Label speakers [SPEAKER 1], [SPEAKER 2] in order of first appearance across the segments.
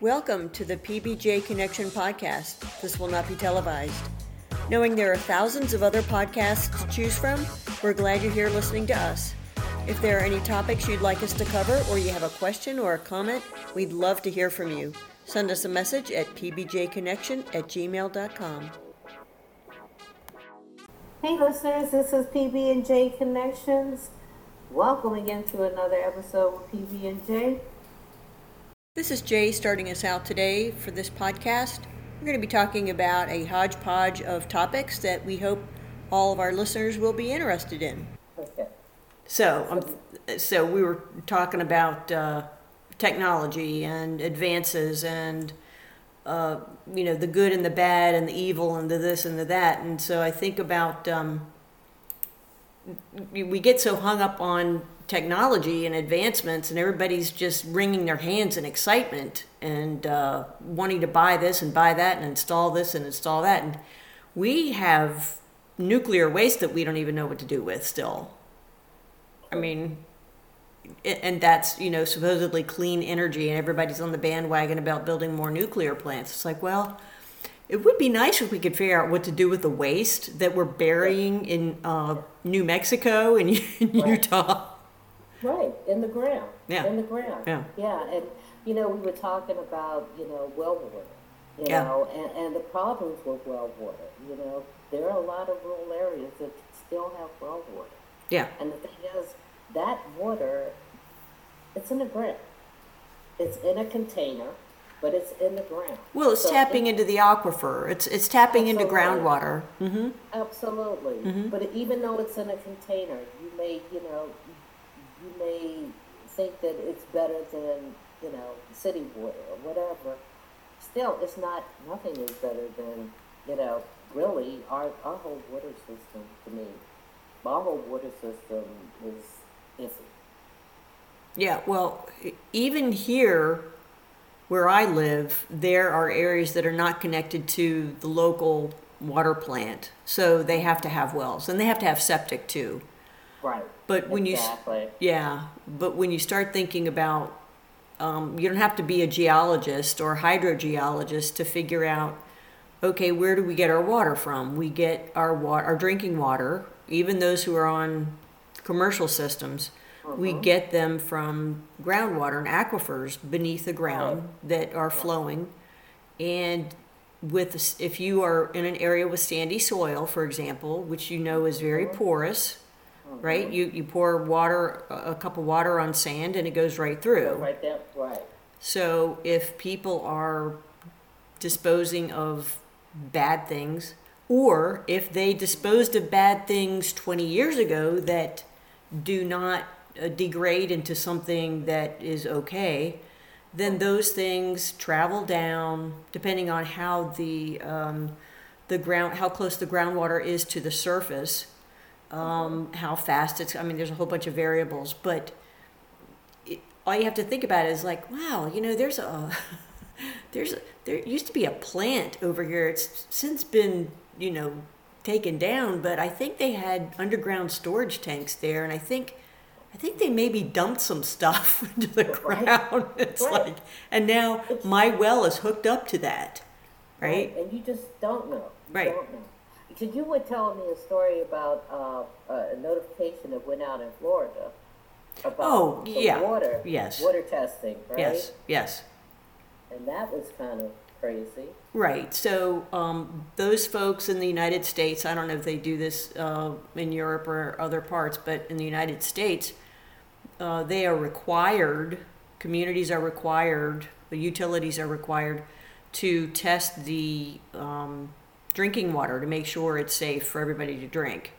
[SPEAKER 1] Welcome to the PBJ Connection podcast. This will not be televised. Knowing there are thousands of other podcasts to choose from, we're glad you're here listening to us. If there are any topics you'd like us to cover or you have a question or a comment, we'd love to hear from you. Send us a message at pbjconnection at gmail.com.
[SPEAKER 2] Hey listeners, this is PB and J Connections. Welcome again to another episode of PB and J.
[SPEAKER 1] This is Jay starting us out today for this podcast. We're going to be talking about a hodgepodge of topics that we hope all of our listeners will be interested in.
[SPEAKER 2] Okay.
[SPEAKER 1] So, um, so we were talking about uh, technology and advances and uh, you know the good and the bad and the evil and the this and the that. And so I think about um, we get so hung up on technology and advancements, and everybody's just wringing their hands in excitement and uh, wanting to buy this and buy that and install this and install that. And we have nuclear waste that we don't even know what to do with still. I mean, and that's you know supposedly clean energy, and everybody's on the bandwagon about building more nuclear plants. It's like, well, it would be nice if we could figure out what to do with the waste that we're burying in uh, New Mexico and Utah.
[SPEAKER 2] In the ground.
[SPEAKER 1] Yeah.
[SPEAKER 2] In the ground.
[SPEAKER 1] Yeah.
[SPEAKER 2] Yeah, and you know, we were talking about, you know, well water, you
[SPEAKER 1] Yeah.
[SPEAKER 2] know, and, and the problems with well water. You know, there are a lot of rural areas that still have well water.
[SPEAKER 1] Yeah,
[SPEAKER 2] And the thing is, that water, it's in the ground. It's in a container, but it's in the ground.
[SPEAKER 1] well, it's
[SPEAKER 2] So
[SPEAKER 1] tapping
[SPEAKER 2] it-
[SPEAKER 1] into the aquifer. It's it's tapping into
[SPEAKER 2] Absolutely.
[SPEAKER 1] groundwater. hmm
[SPEAKER 2] Absolutely.
[SPEAKER 1] Mm-hmm.
[SPEAKER 2] But even though it's in a container, you may, you know, you may think that it's better than, you know, city water or whatever. Still, it's not, nothing is better than, you know, really our, our whole water system to me. Our whole water system is iffy.
[SPEAKER 1] Yeah, well, even here where I live, there are areas that are not connected to the local water plant. So they have to have wells and they have to have septic too.
[SPEAKER 2] Right.
[SPEAKER 1] But when you. Yeah, but when you start thinking about, um, you don't have to be a geologist or hydrogeologist to figure out, okay, where do we get our water from? We get our water, our drinking water, even those who are on commercial systems, we get them from groundwater and aquifers beneath the ground that are flowing. And with if you are in an area with sandy soil, for example, which you know is very porous, right? You you pour water a a cup of water on sand and it goes right through.
[SPEAKER 2] Right there, right.
[SPEAKER 1] So if people are disposing of bad things, or if they disposed of bad things 20 years ago that do not uh, degrade into something that is okay, then those things travel down depending on how the um, the ground how close the groundwater is to the surface, um, how fast it's. I mean, there's a whole bunch of variables, but it, all you have to think about is like, wow, you know, there's a there's a, there used to be a plant over here. It's since been you know taken down, but I think they had underground storage tanks there, and I think I think they maybe dumped some stuff into the
[SPEAKER 2] Right.
[SPEAKER 1] ground. It's
[SPEAKER 2] Right.
[SPEAKER 1] like, and now my well is hooked up to that, right?
[SPEAKER 2] And you just don't know. You
[SPEAKER 1] Right.
[SPEAKER 2] Don't know. Because you were telling me a story about uh, a notification that went out in Florida about
[SPEAKER 1] Oh, yeah.
[SPEAKER 2] water,
[SPEAKER 1] Yes.
[SPEAKER 2] water testing, right?
[SPEAKER 1] Yes, yes.
[SPEAKER 2] And that was kind of crazy.
[SPEAKER 1] Right. So um, those folks in the United States, I don't know if they do this uh, in Europe or other parts, but in the United States, uh, they are required. Communities are required. The utilities are required to test the um, drinking water to make sure it's safe for everybody to drink,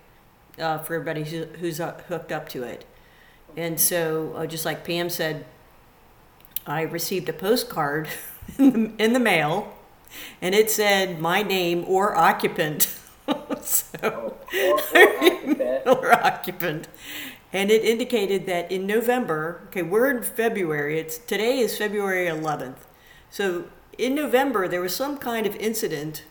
[SPEAKER 1] uh, for everybody who, who's uh, hooked up to it. And so, uh, just like Pam said, I received a postcard in the, in the mail, and it said my name or occupant. so,
[SPEAKER 2] Or, or occupant.
[SPEAKER 1] or occupant. And it indicated that in November, okay, we're in February. It's today is February 11th. So in November there was some kind of incident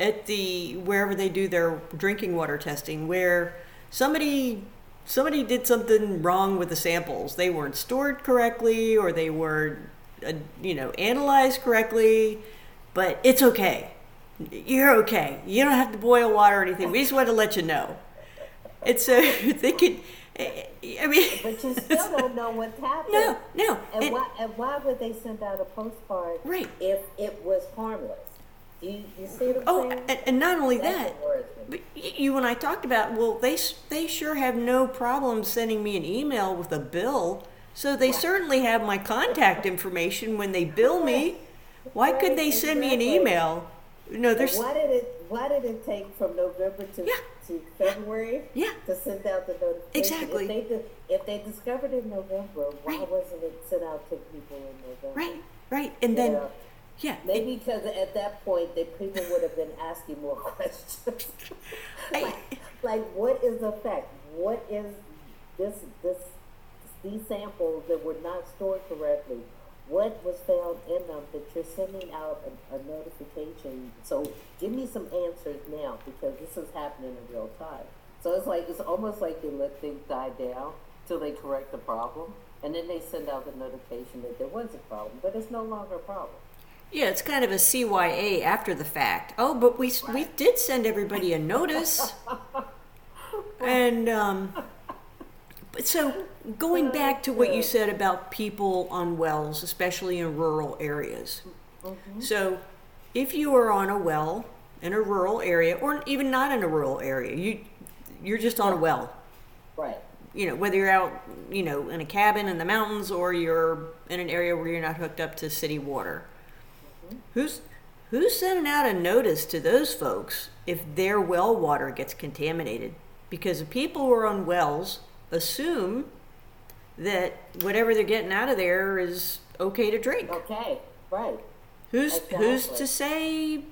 [SPEAKER 1] at the wherever they do their drinking water testing where somebody somebody did something wrong with the samples. They weren't stored correctly or they were uh, you know, analyzed correctly, but it's okay. You're okay. You don't have to boil water or anything. We just want to let you know. And so they could, I mean,
[SPEAKER 2] But you still don't know what's happened.
[SPEAKER 1] no, no.
[SPEAKER 2] And
[SPEAKER 1] And-
[SPEAKER 2] why, and why would they send out a postcard
[SPEAKER 1] Right.
[SPEAKER 2] if it was harmless? Do you, you see what I'm
[SPEAKER 1] Oh,
[SPEAKER 2] saying?
[SPEAKER 1] and, and not only
[SPEAKER 2] That's
[SPEAKER 1] that, but you and I talked about. Well, they they sure have no problem sending me an email with a bill, so they certainly have my contact information when they bill me. Why couldn't they
[SPEAKER 2] Right,
[SPEAKER 1] send me an email? No, there's
[SPEAKER 2] why did it, why did it take from November to,
[SPEAKER 1] Yeah.
[SPEAKER 2] to February?
[SPEAKER 1] Yeah.
[SPEAKER 2] To send out the notification?
[SPEAKER 1] Exactly.
[SPEAKER 2] If they, if they discovered in November, why
[SPEAKER 1] Right.
[SPEAKER 2] wasn't it sent out to people in November?
[SPEAKER 1] right, right, and then.
[SPEAKER 2] Yeah, Maybe because at that point, the people would have been asking more questions.
[SPEAKER 1] I-
[SPEAKER 2] like, like, what is the fact? What is this, this, these samples that were not stored correctly? What was found in them that you're sending out a, a notification? So give me some answers now because this is happening in real time. So it's like, it's almost like you let things die down till they correct the problem. And then they send out the notification that there was a problem, but it's no longer a problem.
[SPEAKER 1] Yeah, it's kind of a CYA after the fact. Oh, but we we did send everybody a notice, and um, but so going back to what you said about people on wells, especially in rural areas. So, if you are on a well in a rural area, or even not in a rural area, you you're just on a well.
[SPEAKER 2] Right.
[SPEAKER 1] You know, whether you're out, you know, in a cabin in the mountains or you're in an area where you're not hooked up to city water. Who's who's sending out a notice to those folks if their well water gets contaminated? Because the people who are on wells assume that whatever they're getting out of there is okay to drink.
[SPEAKER 2] Okay. Right.
[SPEAKER 1] Who's who's to say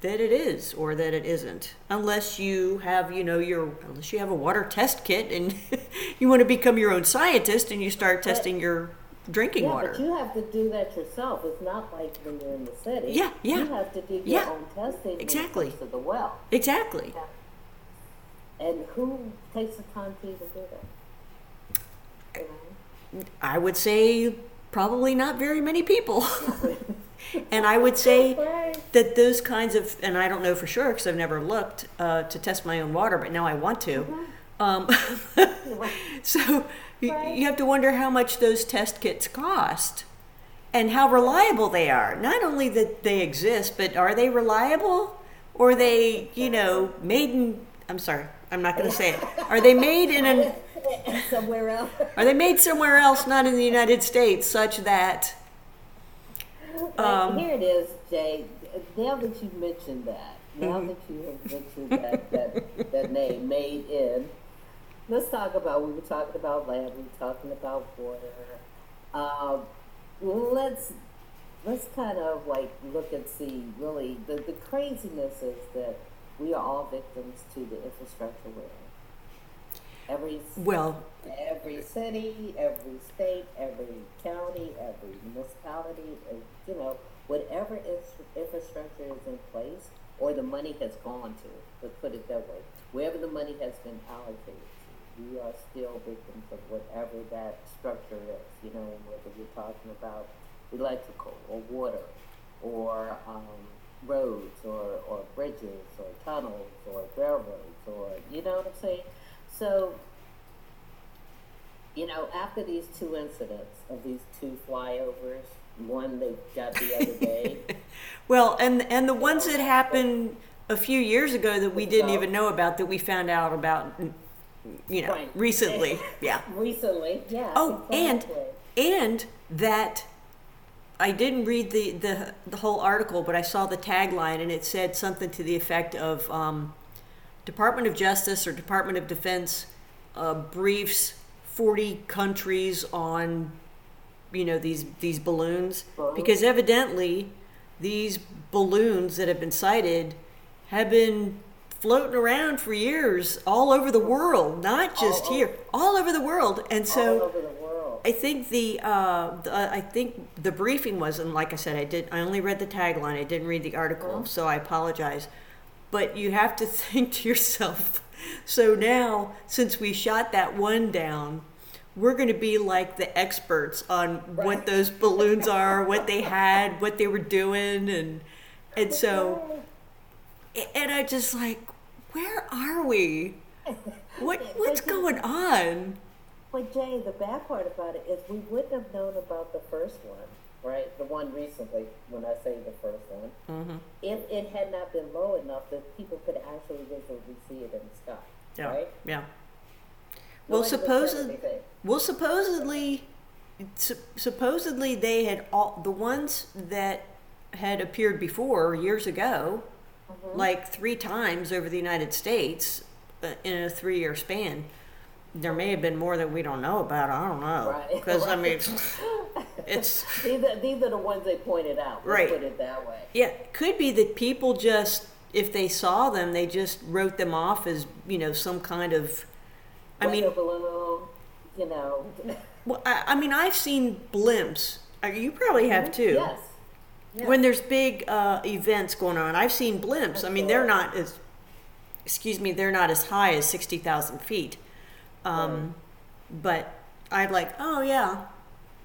[SPEAKER 1] that it is or that it isn't? Unless you have, you know, your unless you have a water test kit and you want to become your own scientist and you start testing your drinking
[SPEAKER 2] Yeah,
[SPEAKER 1] water.
[SPEAKER 2] but you have to do that yourself. It's not like when you're in the city.
[SPEAKER 1] Yeah, yeah.
[SPEAKER 2] You have to do your
[SPEAKER 1] Yeah.
[SPEAKER 2] own testing
[SPEAKER 1] Exactly.
[SPEAKER 2] to the well.
[SPEAKER 1] exactly.
[SPEAKER 2] And who takes the time to do that? You know?
[SPEAKER 1] I would say probably not very many people. and I would say that those kinds of, and I don't know for sure because I've never looked uh, to test my own water, but now I want to. Um, so
[SPEAKER 2] Right.
[SPEAKER 1] you have to wonder how much those test kits cost and how reliable they are. Not only that they exist, but are they reliable? Or are they, you know, made in, I'm sorry, I'm not going to say it. Are they made in an,
[SPEAKER 2] Somewhere else.
[SPEAKER 1] are they made somewhere else, not in the United States, such that Um,
[SPEAKER 2] here it is, Jay. Now that you've mentioned that, now
[SPEAKER 1] Mm-hmm.
[SPEAKER 2] that you have mentioned that, that, that name, made in, let's talk about, we were talking about land, we were talking about water. Um, let's, let's kind of like look and see really, the, the craziness is that we are all victims to the infrastructure we're in. Every
[SPEAKER 1] well,
[SPEAKER 2] every city, every state, every county, every municipality, you know, whatever infrastructure is in place or the money has gone to, let's put it that way, wherever the money has been allocated we are still victims of whatever that structure is, you know, whether you're talking about electrical or water or um, roads or, or bridges or tunnels or railroads or, you know what I'm saying? So, you know, after these two incidents of these two flyovers, one they got the other day,
[SPEAKER 1] Well, and and the ones that happened a few years ago that we didn't even know about that we found out about, you know,
[SPEAKER 2] Right.
[SPEAKER 1] recently. Yeah.
[SPEAKER 2] recently, yeah.
[SPEAKER 1] Oh, and
[SPEAKER 2] exactly.
[SPEAKER 1] and that I didn't read the the the whole article, but I saw the tagline and it said something to the effect of um, Department of Justice or Department of Defense uh, briefs forty countries on you know these these balloons
[SPEAKER 2] Balloons.
[SPEAKER 1] because evidently these balloons that have been sighted have been floating around for years all over the world not just
[SPEAKER 2] All
[SPEAKER 1] here all over the world and so
[SPEAKER 2] all over the world.
[SPEAKER 1] I think the, uh, the I think the briefing was, and like I said, I did. I only read the tagline. I didn't read the article, so I apologize. But you have to think to yourself. So now, since we shot that one down, we're going to be like the experts on what those balloons are, what they had, what they were doing, and and so and I just like, where are we? What what's going on?
[SPEAKER 2] But Jay, the bad part about it is we wouldn't have known about the first one, right? The one recently, when I say the first one,
[SPEAKER 1] Mm-hmm.
[SPEAKER 2] if it had not been low enough that people could actually visually see it in the sky,
[SPEAKER 1] Yeah,
[SPEAKER 2] right?
[SPEAKER 1] yeah. Well,
[SPEAKER 2] Nobody would say
[SPEAKER 1] supposed
[SPEAKER 2] anything.
[SPEAKER 1] well, supposedly, su- supposedly they had all the ones that had appeared before years ago,
[SPEAKER 2] Mm-hmm.
[SPEAKER 1] like three times over the United States uh, in a three-year span. There may have been more that we don't know about. I don't know
[SPEAKER 2] Right,
[SPEAKER 1] because I mean,
[SPEAKER 2] right.
[SPEAKER 1] it's
[SPEAKER 2] These are, these are the ones they pointed out.
[SPEAKER 1] Right.
[SPEAKER 2] Put it that way.
[SPEAKER 1] yeah, could be that people just if they saw them, they just wrote them off as you know some kind of. I mean,
[SPEAKER 2] balloon, you know.
[SPEAKER 1] well, I, I mean, I've seen blimps. Uh, You probably have too.
[SPEAKER 2] Yes. Yeah.
[SPEAKER 1] when there's big uh, events going on. I've seen blimps. I mean, they're not as, excuse me, they're not as high as sixty thousand feet. Um, But I'd like, oh yeah,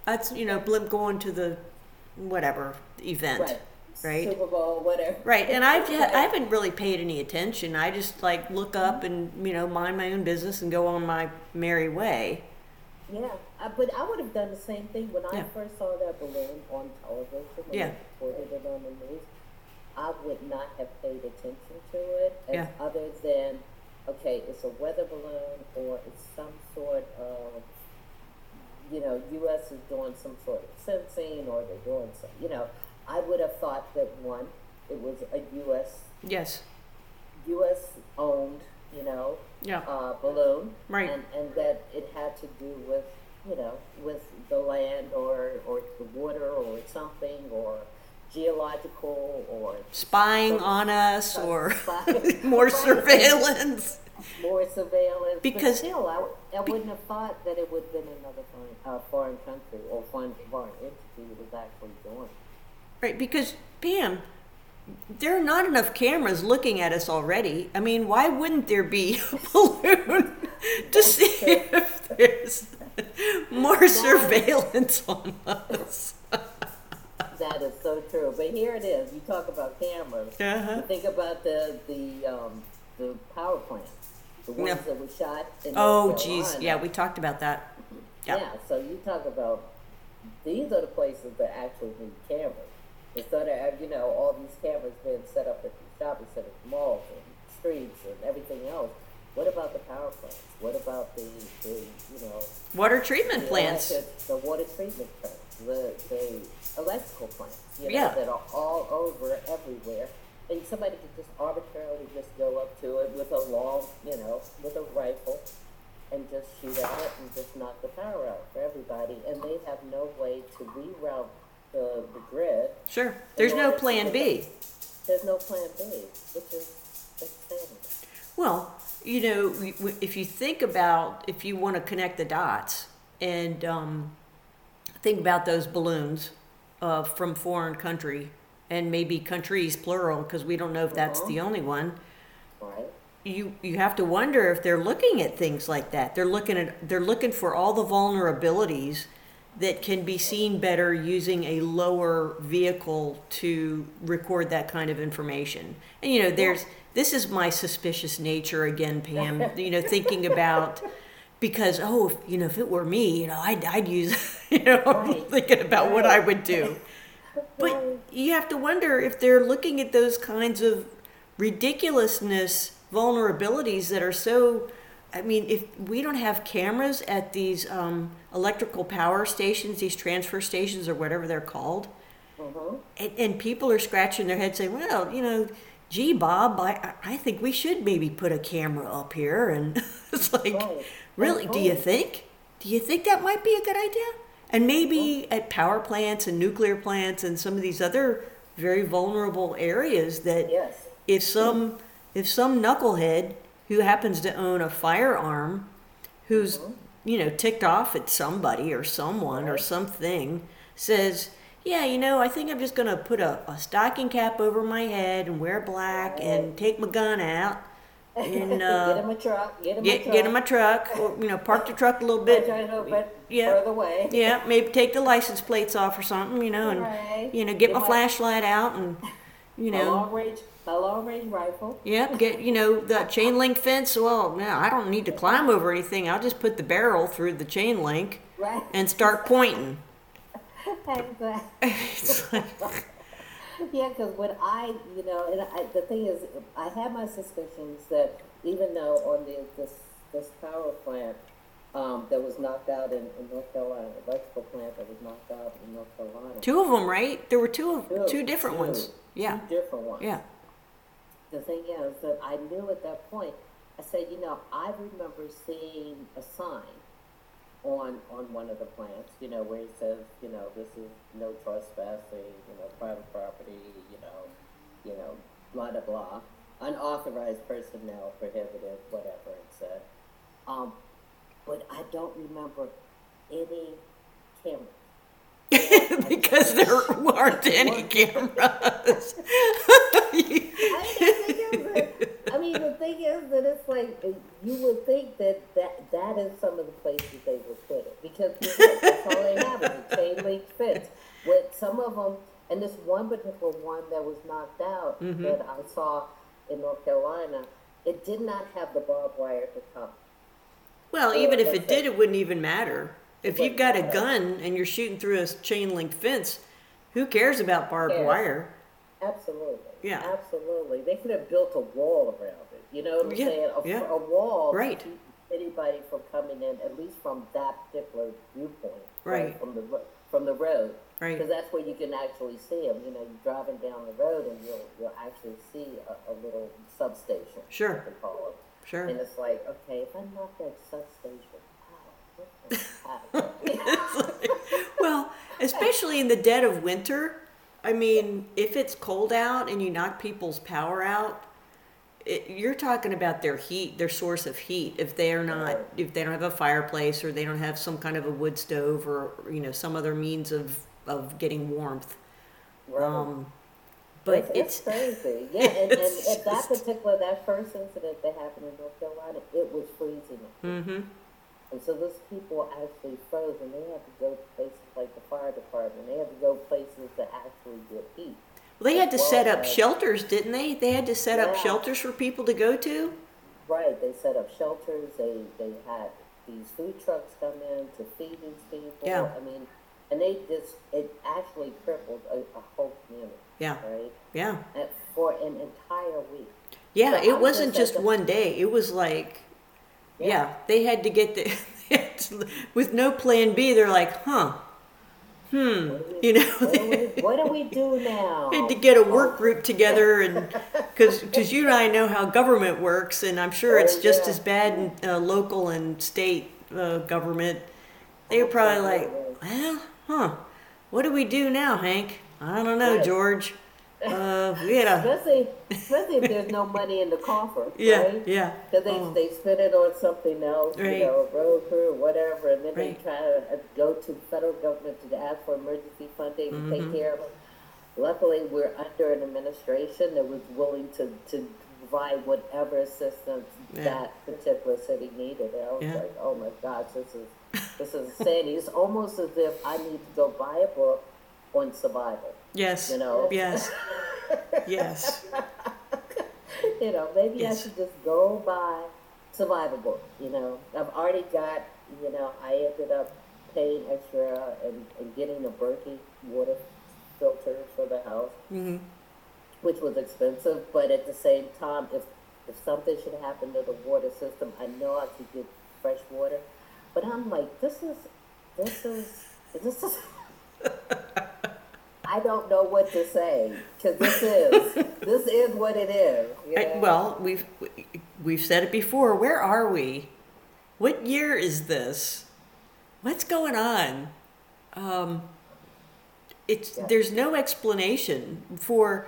[SPEAKER 1] that's you know, blimp going to the whatever event,
[SPEAKER 2] Right.
[SPEAKER 1] right?
[SPEAKER 2] Super Bowl, whatever.
[SPEAKER 1] Right, and I've I haven't really paid any attention. I just like look up and you know mind my own business and go on my merry way.
[SPEAKER 2] Yeah, uh, but I would have done the same thing when I first saw that balloon on television. When
[SPEAKER 1] Yeah.
[SPEAKER 2] reported it on the news. I would not have paid attention to it as
[SPEAKER 1] Yeah.
[SPEAKER 2] other than, okay, it's a weather balloon or it's some sort of, you know, U.S. is doing some sort of sensing or they're doing some, you know. I would have thought that one, it was a U.S.
[SPEAKER 1] Yes,
[SPEAKER 2] U.S. owned, you know,
[SPEAKER 1] yeah,
[SPEAKER 2] uh, balloon,
[SPEAKER 1] Right.
[SPEAKER 2] And and that it had to do with you know with the land or or the water or something or geological or
[SPEAKER 1] spying on us or more surveillance.
[SPEAKER 2] more surveillance.
[SPEAKER 1] Because-
[SPEAKER 2] but still, I, I wouldn't have thought that it would have been another foreign, uh, foreign country or foreign foreign entity that was actually doing.
[SPEAKER 1] Right, because Pam, there are not enough cameras looking at us already. I mean, why wouldn't there be a balloon to see if there's more surveillance on us?
[SPEAKER 2] That is so true. But here it is. You talk about cameras.
[SPEAKER 1] Uh-huh.
[SPEAKER 2] Think about the the um, the power plants, the ones
[SPEAKER 1] Yeah.
[SPEAKER 2] that were shot in
[SPEAKER 1] Oh, geez, yeah, we talked about that. Yeah.
[SPEAKER 2] Yeah, so you talk about these are the places that actually need cameras. Instead of you know all these cameras being set up at the shopping centers, malls, and streets, and everything else. What about the power plants? What about the, the you know
[SPEAKER 1] Water treatment
[SPEAKER 2] the
[SPEAKER 1] plants.
[SPEAKER 2] electric- the water treatment plants, the the electrical plants, you know,
[SPEAKER 1] Yeah.
[SPEAKER 2] that are all over everywhere. And somebody could just arbitrarily just go up to it with a long, you know, with a rifle and just shoot at it and just knock the power out for everybody. And they have no way to reroute the, the grid.
[SPEAKER 1] Sure, there's no plan B.
[SPEAKER 2] There's no plan B, which is insanity.
[SPEAKER 1] Well, you know, if you think about if you want to connect the dots and um, think about those balloons uh, from foreign country and maybe countries plural because we don't know if that's
[SPEAKER 2] Uh-huh.
[SPEAKER 1] the only one.
[SPEAKER 2] Right?
[SPEAKER 1] You you have to wonder if they're looking at things like that. They're looking at they're looking for all the vulnerabilities that can be seen better using a lower vehicle to record that kind of information. And you know, there's this is my suspicious nature again, Pam. you know, thinking about because oh, if, you know, if it were me, you know, I'd I'd use you know,
[SPEAKER 2] Right.
[SPEAKER 1] thinking about what I would do. But you have to wonder if they're looking at those kinds of ridiculousness, vulnerabilities that are so. I mean, if we don't have cameras at these um, electrical power stations, these transfer stations, or whatever they're called,
[SPEAKER 2] Mm-hmm.
[SPEAKER 1] and, and people are scratching their heads saying, well, you know, gee, Bob, I, I think we should maybe put a camera up here. And it's like,
[SPEAKER 2] Right.
[SPEAKER 1] really, do you think? Do you think that might be a good idea? And maybe at power plants and nuclear plants and some of these other very vulnerable areas that
[SPEAKER 2] Yes.
[SPEAKER 1] if some if some knucklehead who happens to own a firearm who's uh-huh. you know ticked off at somebody or someone or
[SPEAKER 2] uh-huh.
[SPEAKER 1] something says yeah you know i think i'm just going to put a, a stocking cap over my head and wear black uh-huh. and take my gun out And
[SPEAKER 2] get
[SPEAKER 1] in
[SPEAKER 2] uh, my truck. Get in my
[SPEAKER 1] get
[SPEAKER 2] truck.
[SPEAKER 1] get him a truck, or you know, park the truck a little bit.
[SPEAKER 2] a little bit
[SPEAKER 1] Yeah.
[SPEAKER 2] further away.
[SPEAKER 1] Yeah, maybe take the license plates off or something, you know, and
[SPEAKER 2] Right.
[SPEAKER 1] you know, get
[SPEAKER 2] Get
[SPEAKER 1] my
[SPEAKER 2] my-
[SPEAKER 1] flashlight out and you know,
[SPEAKER 2] long range, a long range rifle.
[SPEAKER 1] Yep, get you know the chain link fence. Well, no, I don't need to climb over anything. I'll just put the barrel through the chain link
[SPEAKER 2] Right.
[SPEAKER 1] and start pointing.
[SPEAKER 2] Exactly.
[SPEAKER 1] Like,
[SPEAKER 2] Yeah, because when I, you know, and I, the thing is, I had my suspicions that even though on the this this power plant um, that was knocked out in, in North Carolina, the electrical plant that was knocked out in North Carolina,
[SPEAKER 1] two of them, right? There were two of
[SPEAKER 2] Two,
[SPEAKER 1] two different
[SPEAKER 2] two,
[SPEAKER 1] ones. Yeah,
[SPEAKER 2] two different ones.
[SPEAKER 1] yeah.
[SPEAKER 2] The thing is that I knew at that point, I said, you know, I remember seeing a sign on on one of the plants, you know, where it says, you know, this is no trespassing, you know, private property, you know, you know, blah blah blah, unauthorized personnel prohibited, whatever it said. Um, but I don't remember any cameras.
[SPEAKER 1] because there weren't any cameras.
[SPEAKER 2] I mean, the thing is that, I mean, the thing is that it's like uh, you would think that that, that is some of the places they would put it because that's all they have is a chain link fence. With some of them, and this one particular one that was knocked out that I saw in North Carolina, it did not have the barbed wire at the top.
[SPEAKER 1] well, even if it did, it wouldn't even matter. If you've got a gun and you're shooting through a chain link fence, who cares about barbed
[SPEAKER 2] Cares.
[SPEAKER 1] wire?
[SPEAKER 2] Absolutely.
[SPEAKER 1] Yeah.
[SPEAKER 2] Absolutely. They could have built a wall around it. You know what I'm
[SPEAKER 1] Yeah,
[SPEAKER 2] saying? A,
[SPEAKER 1] yeah.
[SPEAKER 2] a wall
[SPEAKER 1] Right.
[SPEAKER 2] to keep anybody from coming in, at least from that particular viewpoint.
[SPEAKER 1] Right.
[SPEAKER 2] From the from the road.
[SPEAKER 1] Right.
[SPEAKER 2] Because that's where you can actually see them. You know, you're driving down the road and you'll you'll actually see a, a little substation.
[SPEAKER 1] Sure.
[SPEAKER 2] They call it.
[SPEAKER 1] Sure.
[SPEAKER 2] And it's like, okay, if I knock that substation out, what's going to?
[SPEAKER 1] Well, especially in the dead of winter. I mean, if it's cold out and you knock people's power out, it, you're talking about their heat, their source of heat. If they are not, if they don't have a fireplace or they don't have some kind of a wood stove or you know some other means of of getting warmth.
[SPEAKER 2] Right.
[SPEAKER 1] Um, but
[SPEAKER 2] it's,
[SPEAKER 1] it's,
[SPEAKER 2] crazy. Yeah, and, and at that particular, that first incident that happened in North Carolina, it was freezing.
[SPEAKER 1] hmm
[SPEAKER 2] And so those people actually froze and they had to go to places like the fire department. They had to go places to actually get heat.
[SPEAKER 1] Well, they had to
[SPEAKER 2] Well,
[SPEAKER 1] set up
[SPEAKER 2] uh,
[SPEAKER 1] shelters, didn't they? They had to set up shelters for people to go to.
[SPEAKER 2] Right, they set up shelters, they, they had these food trucks come in to feed these people.
[SPEAKER 1] Yeah.
[SPEAKER 2] I mean, and they just, it actually crippled a, a whole community,
[SPEAKER 1] Yeah,
[SPEAKER 2] right?
[SPEAKER 1] yeah,
[SPEAKER 2] And for an entire week.
[SPEAKER 1] yeah.
[SPEAKER 2] So
[SPEAKER 1] It
[SPEAKER 2] I'm
[SPEAKER 1] wasn't
[SPEAKER 2] just
[SPEAKER 1] just
[SPEAKER 2] like a-
[SPEAKER 1] one day. It was like,
[SPEAKER 2] Yeah.
[SPEAKER 1] yeah, they had to get the with no plan B. They're like, huh, hmm,
[SPEAKER 2] What
[SPEAKER 1] you know,
[SPEAKER 2] What do we, what do, we do now?
[SPEAKER 1] had to get a work group together and because because you and I know how government works, and I'm sure it's
[SPEAKER 2] Oh,
[SPEAKER 1] just as bad in uh, local and state uh, government. They were probably like, well, huh, what do we do now, Hank? I don't know, George. Uh, we had a
[SPEAKER 2] Especially, especially if there's no money in the coffer,
[SPEAKER 1] yeah,
[SPEAKER 2] right?
[SPEAKER 1] yeah.
[SPEAKER 2] Because they,
[SPEAKER 1] Oh.
[SPEAKER 2] they spend it on something else,
[SPEAKER 1] Right.
[SPEAKER 2] you know, road crew, whatever, and then
[SPEAKER 1] Right.
[SPEAKER 2] they try to uh, go to federal government to ask for emergency funding to
[SPEAKER 1] Mm-hmm.
[SPEAKER 2] take care of it. Luckily, we're under an administration that was willing to, to provide whatever assistance
[SPEAKER 1] Yeah.
[SPEAKER 2] that particular city needed. And I was
[SPEAKER 1] Yeah.
[SPEAKER 2] like, oh my gosh, this is this is insanity. It's almost as if I need to go buy a book on survival.
[SPEAKER 1] Yes.
[SPEAKER 2] You know?
[SPEAKER 1] Yes. yes.
[SPEAKER 2] you know, maybe
[SPEAKER 1] Yes.
[SPEAKER 2] I should just go buy survival book. You know, I've already got. You know, I ended up paying extra and, and getting a Berkey water filter for the house,
[SPEAKER 1] hmm
[SPEAKER 2] which was expensive. But at the same time, if if something should happen to the water system, I know I could get fresh water. But I'm like, this is, this is, this is. I don't know what to say because this is this is what it is. you
[SPEAKER 1] I, well, we've we've said it before. Where are we? What year is this? What's going on? Um, it's
[SPEAKER 2] Yeah.
[SPEAKER 1] there's no explanation for,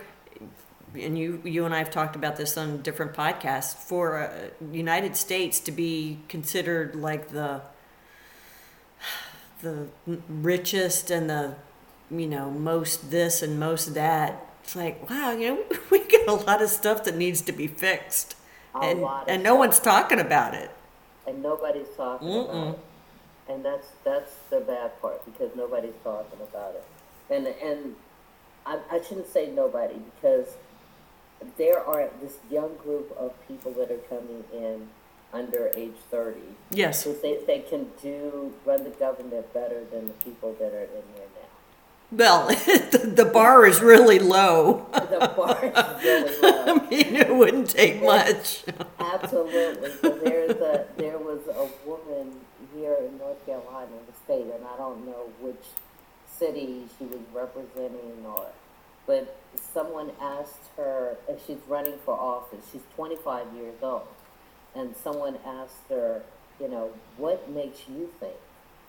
[SPEAKER 1] and you you and I have talked about this on different podcasts. For uh, United States to be considered like the the richest and the you know most this and most that it's like wow you know we got a lot of stuff that needs to be fixed
[SPEAKER 2] A
[SPEAKER 1] and and no
[SPEAKER 2] stuff.
[SPEAKER 1] one's talking about it.
[SPEAKER 2] and nobody's talking
[SPEAKER 1] Mm-mm.
[SPEAKER 2] about it. And that's that's the bad part because nobody's talking about it. And and I, I shouldn't say nobody because there are this young group of people that are coming in under age thirty
[SPEAKER 1] Yes.
[SPEAKER 2] who think they can do run the government better than the people that are in there now.
[SPEAKER 1] Well, the, the bar is really low.
[SPEAKER 2] The bar is really low.
[SPEAKER 1] I mean, it wouldn't take much.
[SPEAKER 2] Absolutely. So there's a there was a woman here in North Carolina, the state, and I don't know which city she was representing or but someone asked her if she's running for office. She's 25 years old, and someone asked her, you know, what makes you think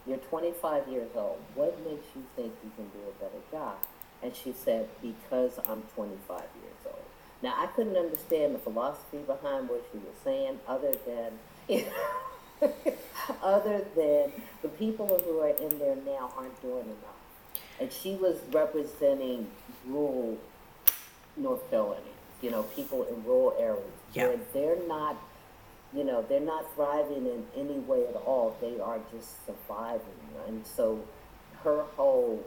[SPEAKER 2] you're 25 years old? What makes you think you can do a better job? And she said, because I'm 25 years old. Now, I couldn't understand the philosophy behind what she was saying, other than, You know, other than the people who are in there now aren't doing enough. And she was representing rural North Carolina, you know, people in rural areas
[SPEAKER 1] Yeah.
[SPEAKER 2] where they're not, you know, they're not thriving in any way at all. They are just surviving, and so her whole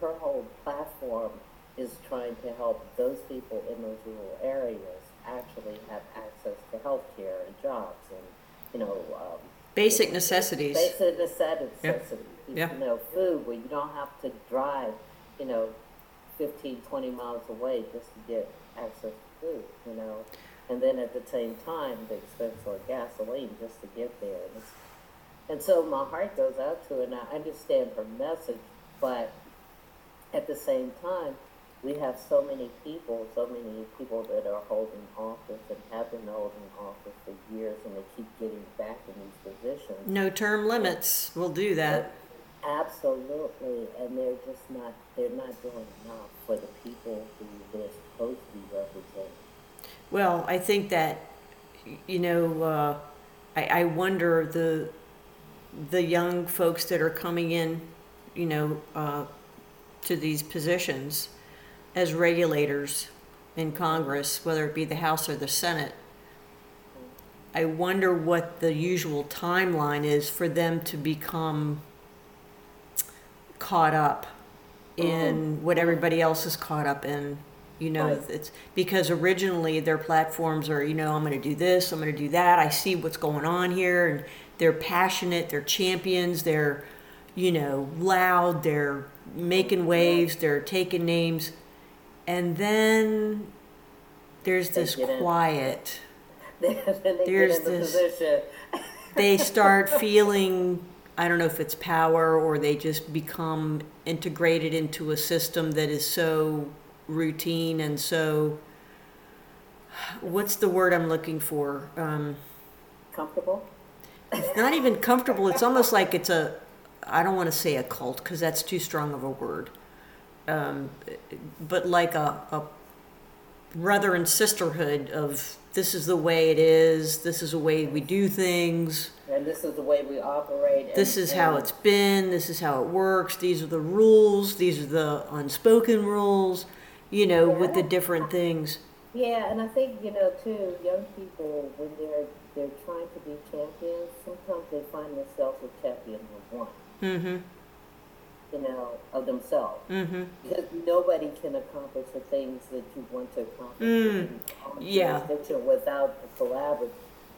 [SPEAKER 2] her whole platform is trying to help those people in those rural areas actually have access to health care and jobs and you know um,
[SPEAKER 1] Basic necessities.
[SPEAKER 2] basic necessities
[SPEAKER 1] Yeah.
[SPEAKER 2] you
[SPEAKER 1] Yeah.
[SPEAKER 2] know food where you don't have to drive you know 15 20 miles away just to get access to food you know and then at the same time the expense of gasoline just to get there and, and so my heart goes out to her and i understand her message but at the same time, we have so many people, so many people that are holding office and have been holding office for years, and they keep getting back in these positions.
[SPEAKER 1] No term limits will do that.
[SPEAKER 2] Absolutely, and they're just not, they're not doing enough for the people who they're supposed to be representing.
[SPEAKER 1] Well, I think that, you know, uh, I, I wonder the the young folks that are coming in, you know, uh, to these positions as regulators in Congress, whether it be the House or the Senate. I wonder what the usual timeline is for them to become caught up in what everybody else is caught up in. You know,
[SPEAKER 2] Right.
[SPEAKER 1] it's because originally their platforms are, you know, I'm going to do this, I'm going to do that. I see what's going on here, and they're passionate, they're champions, they're, you know, loud, they're making waves, they're taking names, and then there's
[SPEAKER 2] They
[SPEAKER 1] this quiet.
[SPEAKER 2] they
[SPEAKER 1] There's
[SPEAKER 2] get in the
[SPEAKER 1] this- they start feeling I don't know if it's power or they just become integrated into a system that is so routine and so what's the word I'm looking for? Um,
[SPEAKER 2] Comfortable?
[SPEAKER 1] it's not even comfortable. It's almost like it's a I don't want to say a cult because that's too strong of a word. Um, but like a, a brother and sisterhood of this is the way it is. This is the way we do things.
[SPEAKER 2] And this is the way we operate. and-
[SPEAKER 1] this is how it's been, this is how it works, these are the rules, these are the unspoken rules, you know, with the different things.
[SPEAKER 2] Yeah, and I think you know too, young people when they're they're trying to be champions, sometimes they find themselves a champion of one,
[SPEAKER 1] Mm-hmm.
[SPEAKER 2] you know, of themselves.
[SPEAKER 1] Mm-hmm.
[SPEAKER 2] Because nobody can accomplish the things that you want to accomplish
[SPEAKER 1] Mm, yeah.
[SPEAKER 2] without the collabor-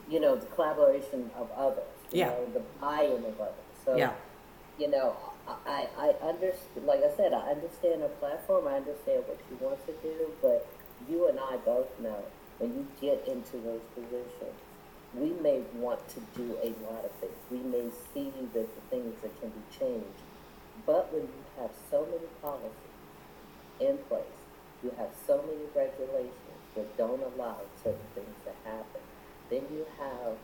[SPEAKER 2] you know, the collaboration of others. You
[SPEAKER 1] Yeah.
[SPEAKER 2] know, the buy-in of others. So
[SPEAKER 1] Yeah.
[SPEAKER 2] you know, I, I understand, like I said, I understand her platform, I understand what she wants to do, but you and I both know when you get into those positions, we may want to do a lot of things. We may see that the things that can be changed, but when you have so many policies in place, you have so many regulations that don't allow certain things to happen, then you have,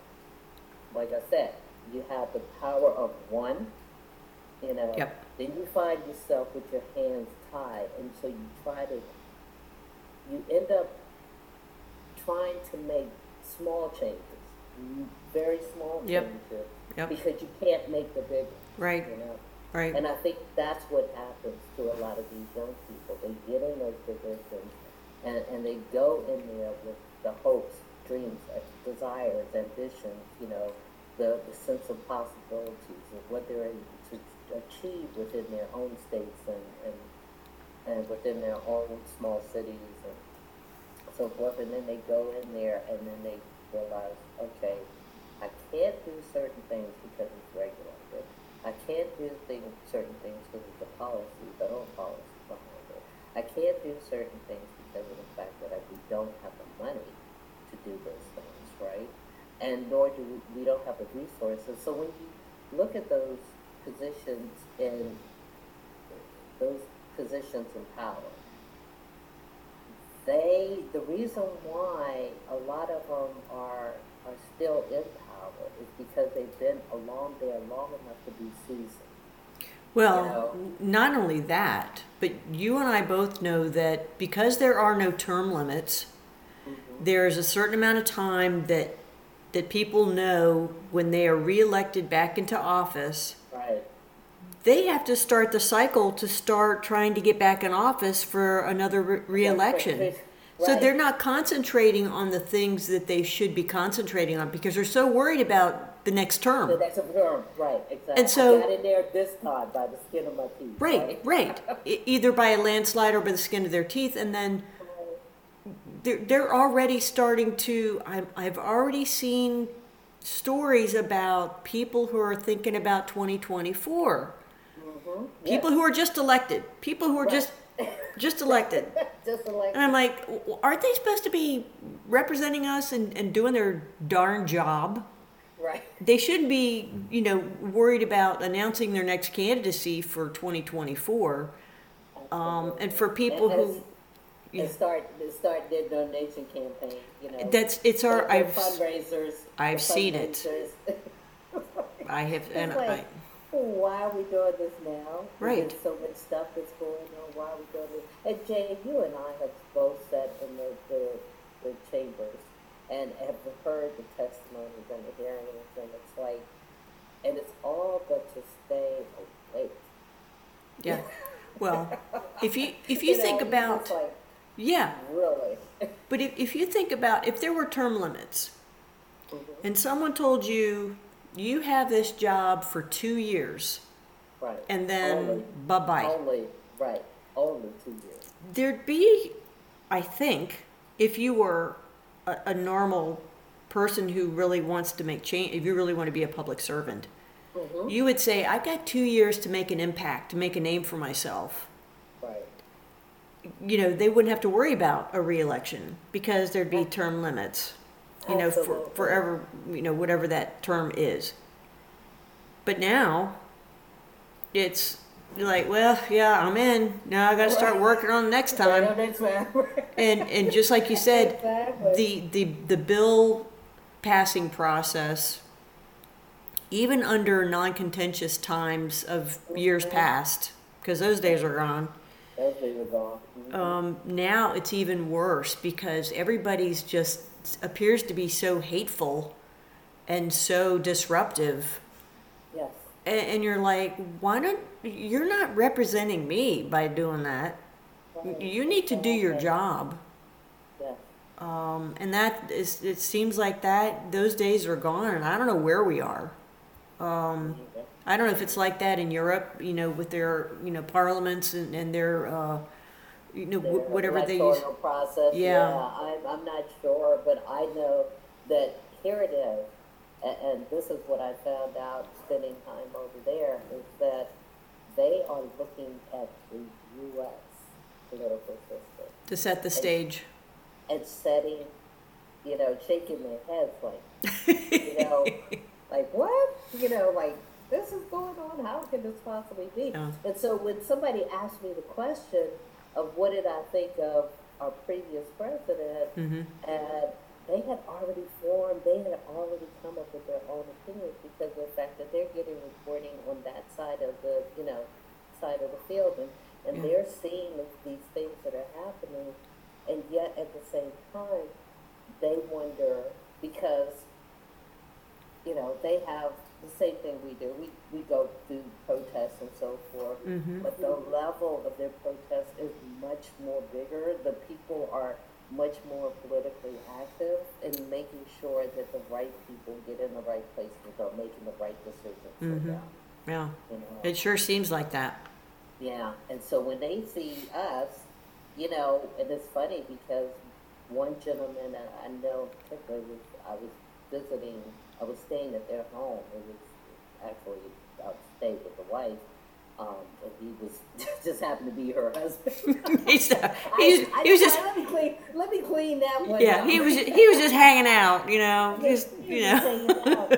[SPEAKER 2] like I said, you have the power of one you know,
[SPEAKER 1] Yep.
[SPEAKER 2] then you find yourself with your hands tied, and so you try to, you end up trying to make small changes, very small
[SPEAKER 1] Yep.
[SPEAKER 2] changes,
[SPEAKER 1] Yep.
[SPEAKER 2] because you can't make the big,
[SPEAKER 1] Right,
[SPEAKER 2] you know.
[SPEAKER 1] right.
[SPEAKER 2] And I think that's what happens to a lot of these young people. They get in those positions, and, and they go in there with the hopes dreams, desires, ambitions, you know, the, the sense of possibilities of what they're able to achieve within their own states and, and, and within their own small cities and so forth. And then they go in there and then they realize, okay, I can't do certain things because it's regulated. I can't do things, certain things because it's a policy, the own policy behind it. I can't do certain things because of the fact that I, we don't have the money to do those things, right? And nor do we, we don't have the resources. So when you look at those positions in those positions in power, they the reason why a lot of them are are still in power is because they've been along there long enough to be seasoned.
[SPEAKER 1] Well,
[SPEAKER 2] You know?
[SPEAKER 1] not only that, but you and I both know that because there are no term limits, mm-hmm. there's a certain amount of time that that people know when they are reelected back into office. They have to start the cycle to start trying to get back in office for another re- reelection.
[SPEAKER 2] Right.
[SPEAKER 1] So they're not concentrating on the things that they should be concentrating on because they're so worried about the next term.
[SPEAKER 2] The next term, right, exactly.
[SPEAKER 1] And so-
[SPEAKER 2] I got in there this time by the skin of my teeth.
[SPEAKER 1] Right, right. E- Either by a landslide or by the skin of their teeth, and then they're, they're already starting to. I'm, I've already seen stories about people who are thinking about 2024.
[SPEAKER 2] Mm-hmm.
[SPEAKER 1] People who are just elected. People who are just just elected.
[SPEAKER 2] Just like
[SPEAKER 1] And I'm like, aren't they supposed to be representing us and, and doing their darn job?
[SPEAKER 2] right.
[SPEAKER 1] They shouldn't be, you know, worried about announcing their next candidacy for 2024. Um, and for people
[SPEAKER 2] And-
[SPEAKER 1] who, yeah.
[SPEAKER 2] start start their donation campaign. You know.
[SPEAKER 1] that's it's our I've
[SPEAKER 2] fundraisers.
[SPEAKER 1] I've
[SPEAKER 2] the
[SPEAKER 1] seen it. I have and
[SPEAKER 2] It's
[SPEAKER 1] I
[SPEAKER 2] why are we doing this now?
[SPEAKER 1] Right.
[SPEAKER 2] There's so much stuff that's going on. Why are we doing this? And Jay, you and I have both sat in the, the, the chambers and have heard the testimonies and the hearings, and it's like, and it's all but to stay awake.
[SPEAKER 1] yeah. Well, if you if you, think
[SPEAKER 2] know,
[SPEAKER 1] about
[SPEAKER 2] like,
[SPEAKER 1] yeah,
[SPEAKER 2] really,
[SPEAKER 1] but if, if you think about if there were term limits
[SPEAKER 2] Mhm.
[SPEAKER 1] and someone told you you have this job for two years
[SPEAKER 2] right?
[SPEAKER 1] and then bye bye.
[SPEAKER 2] Only, right, only two years.
[SPEAKER 1] there'd be, I think, if you were a, a normal person who really wants to make change, if you really want to be a public servant,
[SPEAKER 2] Mhm.
[SPEAKER 1] you would say, I've got two years to make an impact, to make a name for myself. You know, they wouldn't have to worry about a reelection because there'd be term limits, you know, for,
[SPEAKER 2] Absolutely.
[SPEAKER 1] forever, you know, whatever that term is. But now, it's like, well, yeah, I'm in. Now I got to start
[SPEAKER 2] Right.
[SPEAKER 1] working on the next time.
[SPEAKER 2] on next round.
[SPEAKER 1] And and just like you said,
[SPEAKER 2] Exactly.
[SPEAKER 1] the the the bill passing process, even under non-contentious times of years mm-hmm. past, because those days are gone.
[SPEAKER 2] Those days are gone.
[SPEAKER 1] Um, now it's even worse because everybody's just appears to be so hateful and so disruptive.
[SPEAKER 2] Yes.
[SPEAKER 1] And, and you're like, why don't you're not representing me by doing that?
[SPEAKER 2] Right.
[SPEAKER 1] You need to do your job.
[SPEAKER 2] Yes.
[SPEAKER 1] Um, and that is, it seems like that, those days are gone, and I don't know where we are. Um,
[SPEAKER 2] Okay.
[SPEAKER 1] I don't know if it's like that in Europe, you know, with their, you know, parliaments and, and their, uh, you know,
[SPEAKER 2] Their
[SPEAKER 1] whatever they use.
[SPEAKER 2] process.
[SPEAKER 1] Yeah.
[SPEAKER 2] I'm, I'm not sure, but I know that here it is, and, and this is what I found out spending time over there is that they are looking at the U.S. political system
[SPEAKER 1] To set the stage.
[SPEAKER 2] and setting, you know, shaking their heads like, you know, like what? You know, like this is going on. How can this possibly be?
[SPEAKER 1] Yeah.
[SPEAKER 2] And so when somebody asked me the question of what did I think of our previous president,
[SPEAKER 1] hmm
[SPEAKER 2] and they had already formed, they had already come up with their own opinions because of the fact that they're getting reporting on that side of the, you know, side of the field, and, and
[SPEAKER 1] Yeah.
[SPEAKER 2] they're seeing these things that are happening, and yet at the same time, they wonder because, you know, they have the same thing we do. We we go through protests and so forth,
[SPEAKER 1] Mhm.
[SPEAKER 2] but the level of their protest is much more bigger. The people are much more politically active in making sure that the right people get in the right places or making the right decisions for them.
[SPEAKER 1] Yeah,
[SPEAKER 2] You know?
[SPEAKER 1] it sure seems like that.
[SPEAKER 2] Yeah, and so when they see us, you know, and it's funny because one gentleman I know particularly was I was visiting, I was staying at their home. It was actually I stayed with the wife, um, and he was just happened to be her husband.
[SPEAKER 1] He's, uh,
[SPEAKER 2] I,
[SPEAKER 1] he's,
[SPEAKER 2] I
[SPEAKER 1] he was
[SPEAKER 2] just,
[SPEAKER 1] just,
[SPEAKER 2] let me clean, let me clean that one.
[SPEAKER 1] yeah,
[SPEAKER 2] up."
[SPEAKER 1] he was, he was just hanging out, you know, just, you know.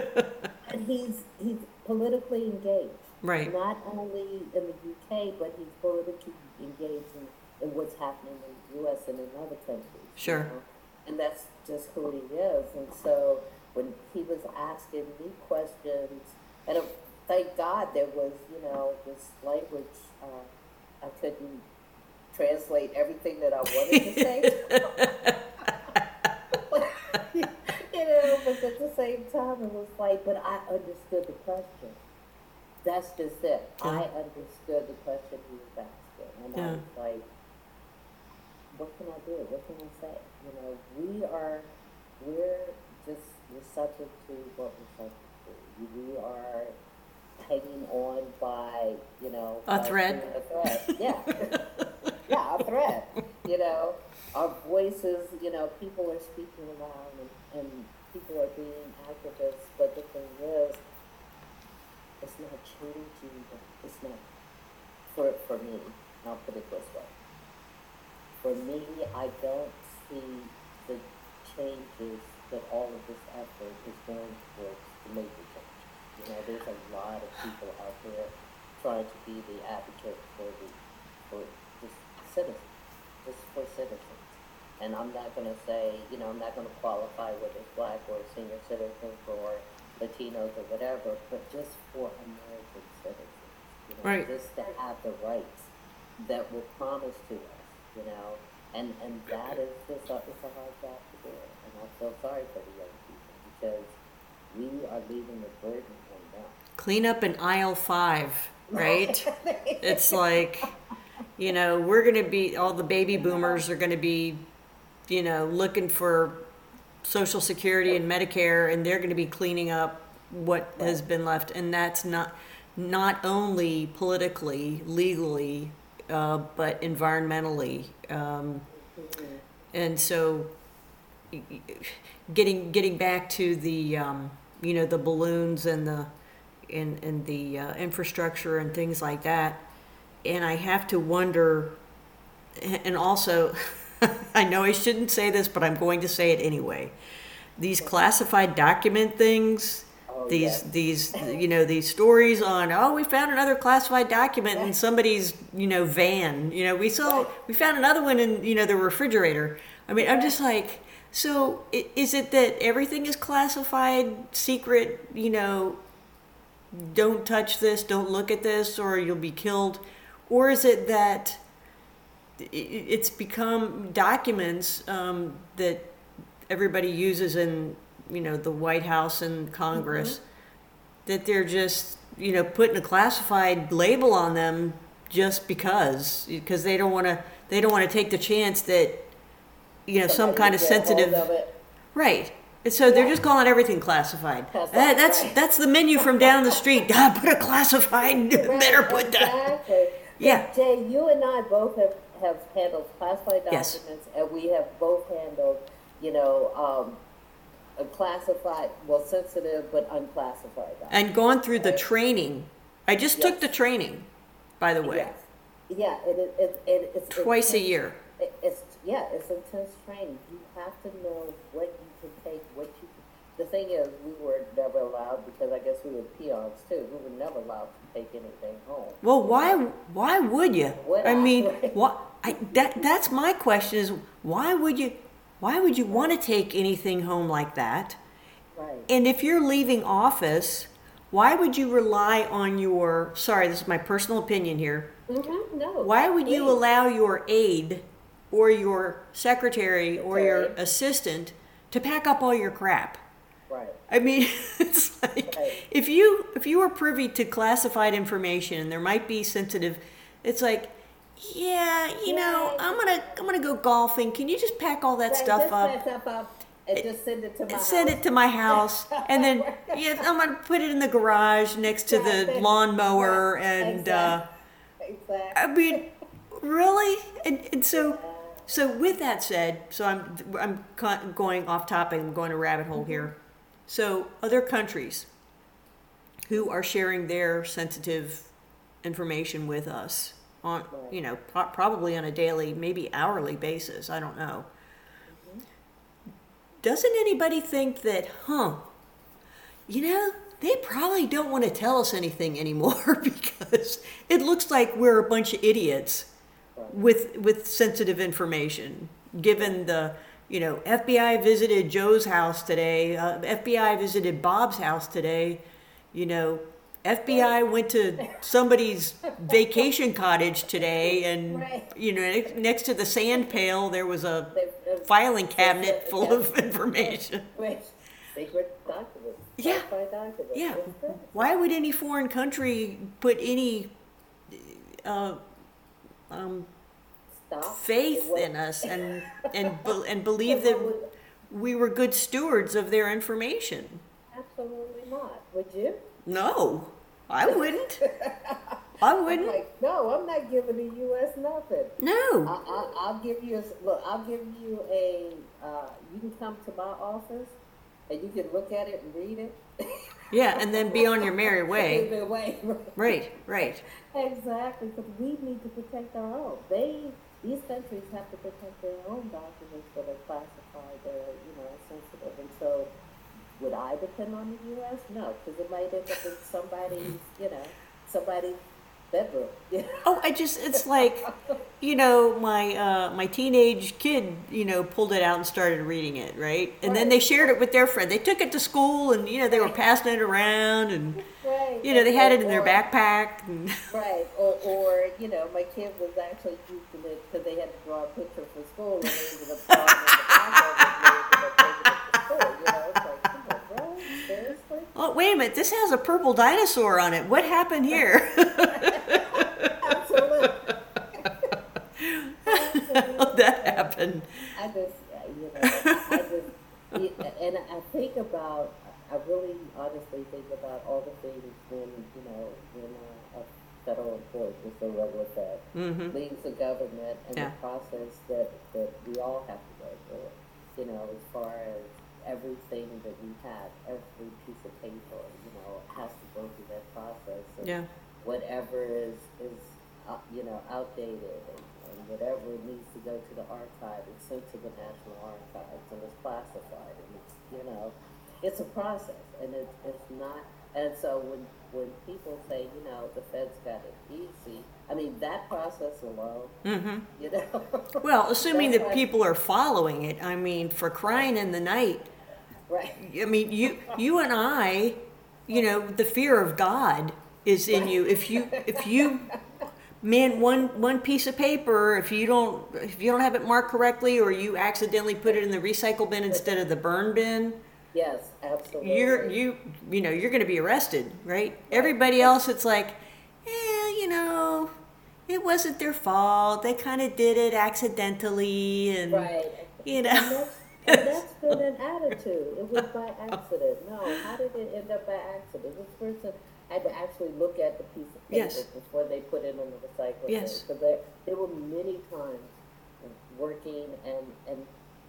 [SPEAKER 2] and he's he's politically engaged.
[SPEAKER 1] Right.
[SPEAKER 2] Not only in the UK, but he's politically engaged in, in what's happening in the US and in other countries. you
[SPEAKER 1] Sure.
[SPEAKER 2] know? And that's just who he is. And so when he was asking me questions, and uh, thank God there was, you know, this language, uh, I couldn't translate everything that I wanted to say. you know, but at the same time, it was like, but I understood the question. That's just it. I understood the question he was asking, and I was like, what can I do? What can I say? You know, we are, we're just we're subject to what we're subject to. We are hanging on by, you know,
[SPEAKER 1] A thread.
[SPEAKER 2] A thread, yeah, yeah, a thread. You know, our voices. You know, people are speaking aloud, and, and people are being activists. But the thing is, it's not changing. It's not for for me. I'll put it this way. For me, I don't see the changes that all of this effort is going towards to make the change. You know, there's a lot of people out there trying to be the advocate for the for just citizens, just for citizens. And I'm not going to say, you know, I'm not going to qualify whether it's black or senior citizens or Latinos or whatever, but just for American citizens. You know,
[SPEAKER 1] Right.
[SPEAKER 2] just to have the rights that were promised to us, you know, and and that is just a, it's a hard job to do, and I feel sorry for the young people because we are leaving the burden on them.
[SPEAKER 1] Clean up in aisle five, right? it's like, you know, we're going to be, all the baby boomers are going to be, you know, looking for Social Security and Medicare, and they're going to be cleaning up what has been left. And that's not, not only politically, legally, uh, but environmentally. Um, and so, getting getting back to the um, you know the balloons and the and and the uh, infrastructure and things like that, and I have to wonder, and also, I know I shouldn't say this, but I'm going to say it anyway. These classified document things.
[SPEAKER 2] Oh,
[SPEAKER 1] These these you know these stories on oh we found another classified document in somebody's you know van. You know we saw we found another one in you know the refrigerator. I mean I'm just like so is it that everything is classified secret you know don't touch this don't look at this or you'll be killed? Or is it that it's become documents um, that everybody uses in you know the White House and Congress that they're just you know putting a classified label on them just because because they don't want to they don't want to take the chance that you know some kind of sensitive right and so they're just calling everything classified That- that's
[SPEAKER 2] right.
[SPEAKER 1] that's the menu from down the street ah, put a classified better put that
[SPEAKER 2] Exactly.
[SPEAKER 1] Yeah.
[SPEAKER 2] Jay, you and I both have, have handled classified
[SPEAKER 1] Yes.
[SPEAKER 2] documents, and we have both handled, you know, um, a classified, well, sensitive but unclassified documents.
[SPEAKER 1] and gone through the training I just took the training by the way
[SPEAKER 2] Yes. Yeah, it, it, it, it, it's.
[SPEAKER 1] twice a year
[SPEAKER 2] It, it's, yeah, it's intense training. You have to know what you can take, what you, Can. the thing is, we were never allowed, because I guess we were peons too, we were never allowed to take anything home.
[SPEAKER 1] Well, why why would you?
[SPEAKER 2] Would
[SPEAKER 1] I mean, what I that that's my question is why would you why would you want to take anything home like that?
[SPEAKER 2] Right.
[SPEAKER 1] And if you're leaving office, why would you rely on your sorry, this is my personal opinion here.
[SPEAKER 2] Mm-hmm, no.
[SPEAKER 1] Why would you allow your aide or your secretary or your assistant to pack up all your crap?
[SPEAKER 2] Right.
[SPEAKER 1] I mean, it's like
[SPEAKER 2] Right.
[SPEAKER 1] if you if you are privy to classified information and there might be sensitive, it's like yeah, you know, I'm gonna I'm gonna go golfing. Can you just pack all that
[SPEAKER 2] Right,
[SPEAKER 1] stuff up?
[SPEAKER 2] up and just send it to my
[SPEAKER 1] send
[SPEAKER 2] house.
[SPEAKER 1] it to my house, and then yeah, I'm gonna put it in the garage next to the lawnmower, and uh,
[SPEAKER 2] Exactly.
[SPEAKER 1] I mean, really, and and so. So with that said, so I'm I'm going off topic. I'm going a rabbit hole here. So other countries who are sharing their sensitive information with us on you know pro- probably on a daily, maybe hourly basis. I don't know. Doesn't anybody think that, huh? You know, they probably don't want to tell us anything anymore because it looks like we're a bunch of idiots with with sensitive information. Given the, you know, FBI visited Joe's house today, uh, FBI visited Bob's house today, you know, FBI went to somebody's vacation cottage today, and
[SPEAKER 2] Right.
[SPEAKER 1] you know, ne- next to the sand pail there was a filing cabinet full of information.
[SPEAKER 2] Wait, secret documents.
[SPEAKER 1] Yeah.
[SPEAKER 2] documents.
[SPEAKER 1] Yeah. Why would any foreign country put any uh, um, faith in us and and be- and believe that we were good stewards of their information?
[SPEAKER 2] Absolutely not. Would you?
[SPEAKER 1] No, I wouldn't. I
[SPEAKER 2] I'm
[SPEAKER 1] wouldn't.
[SPEAKER 2] like, no, I'm not giving the U.S. nothing.
[SPEAKER 1] No.
[SPEAKER 2] I, I, I'll give you a, look. I'll give you a. Uh, you can come to my office, and you can look at it and read it.
[SPEAKER 1] Yeah, and then be on your merry way.
[SPEAKER 2] Way,
[SPEAKER 1] Right, right.
[SPEAKER 2] Exactly, because we need to protect our own. They, these countries have to protect their own documents that are classified, that are, you know, sensitive. And so, would I depend on the U.S.? No, because it might end up in somebody's, you know, somebody's bedroom.
[SPEAKER 1] Oh, I just it's like, you know, my uh, my teenage kid, you know, pulled it out and started reading it, right? And then they shared it with their friend. They took it to school, and you know, they were passing it around, and
[SPEAKER 2] Right.
[SPEAKER 1] you know, they had it in their
[SPEAKER 2] Or-
[SPEAKER 1] backpack. And,
[SPEAKER 2] Right, or, or, you know, my kid was actually using it because they had to draw a picture for school and they ended up drawing it in the back of it and they ended up taking it to school, you know, it's like, come on, bro, seriously?
[SPEAKER 1] Oh, wait a minute! This has a purple dinosaur on it. What happened here?
[SPEAKER 2] Absolutely. Absolutely.
[SPEAKER 1] that happened.
[SPEAKER 2] I just, you know, I, just, and I think about, I really honestly think about all the things when, you know, when uh, a federal employee, just a regular Fed,
[SPEAKER 1] hmm
[SPEAKER 2] leaves the government and
[SPEAKER 1] Yeah.
[SPEAKER 2] the process that, that we all have to go through, you know, as far as everything that we have, every piece of paper, you know, has to go through that process. And
[SPEAKER 1] Yeah.
[SPEAKER 2] Whatever is, is, uh, you know, outdated and, and whatever needs to go to the archive is sent to the National Archives and it's classified and it's, you know, it's a process and it's, it's not, and so when, when people say, you know, the Fed's got it easy, I mean, that process alone,
[SPEAKER 1] mm-hmm.
[SPEAKER 2] you know.
[SPEAKER 1] Well, assuming that people are following it, I mean, for crying in the night.
[SPEAKER 2] Right,
[SPEAKER 1] I mean, you you and I, you know, the fear of God is in you. If you if you man one one piece of paper, if you don't if you don't have it marked correctly, or you accidentally put it in the recycle bin instead of the burn bin,
[SPEAKER 2] yes, absolutely.
[SPEAKER 1] you're you you know you're going to be arrested, right? Everybody else, it's like, eh, you know, it wasn't their fault. They kind of did it accidentally, and
[SPEAKER 2] Right.
[SPEAKER 1] you know,
[SPEAKER 2] that's, been an attitude. It was by accident. No, how did it end up by accident? This person had to actually look at the piece of paper
[SPEAKER 1] Yes.
[SPEAKER 2] before they put it in the recycling
[SPEAKER 1] Yes.
[SPEAKER 2] Because there, there were many times working and, and,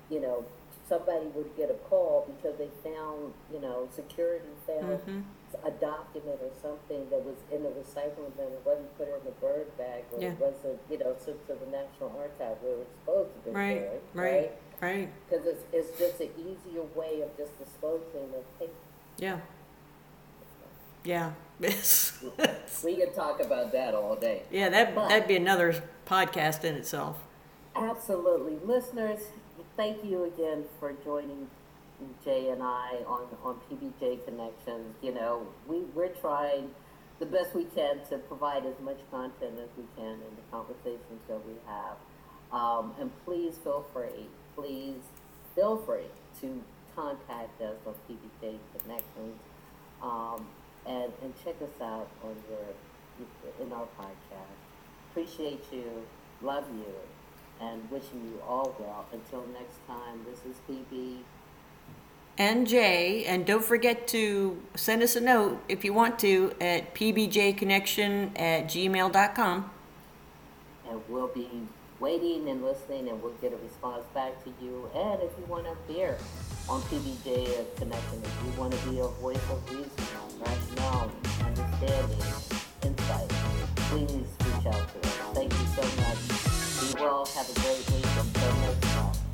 [SPEAKER 2] you know, somebody would get a call because they found, you know, security found
[SPEAKER 1] Mhm.
[SPEAKER 2] a document or something that was in the recycling bin. It wasn't put in the bird bag or
[SPEAKER 1] Yeah.
[SPEAKER 2] it wasn't, you know, sent to the National Archive where it was supposed to be.
[SPEAKER 1] right,
[SPEAKER 2] buried,
[SPEAKER 1] right, right,
[SPEAKER 2] because it's, it's just an easier way of just disposing of paper.
[SPEAKER 1] yeah, yeah.
[SPEAKER 2] We could talk about that all day.
[SPEAKER 1] Yeah, that
[SPEAKER 2] But-
[SPEAKER 1] that'd be another podcast in itself.
[SPEAKER 2] Absolutely. Listeners, thank you again for joining Jay and I on, on PBJ Connections. You know, we, we're trying the best we can to provide as much content as we can in the conversations that we have. Um, and please feel free, please feel free to contact us on PBJ Connections. Um, and, and check us out on your, in our podcast. Appreciate you. love you, and wishing you all well. Until next time, this is PB.
[SPEAKER 1] And Jay, and don't forget to send us a note if you want to at pbjconnection at gmail.com.
[SPEAKER 2] and we'll be waiting and listening and we'll get a response back to you. And if you want to appear on PBJ of Connection, if you want to be a voice of reason, rationale, understanding, insight, please reach out to us. Thank you so much. Be well. Have a great week. Until next time.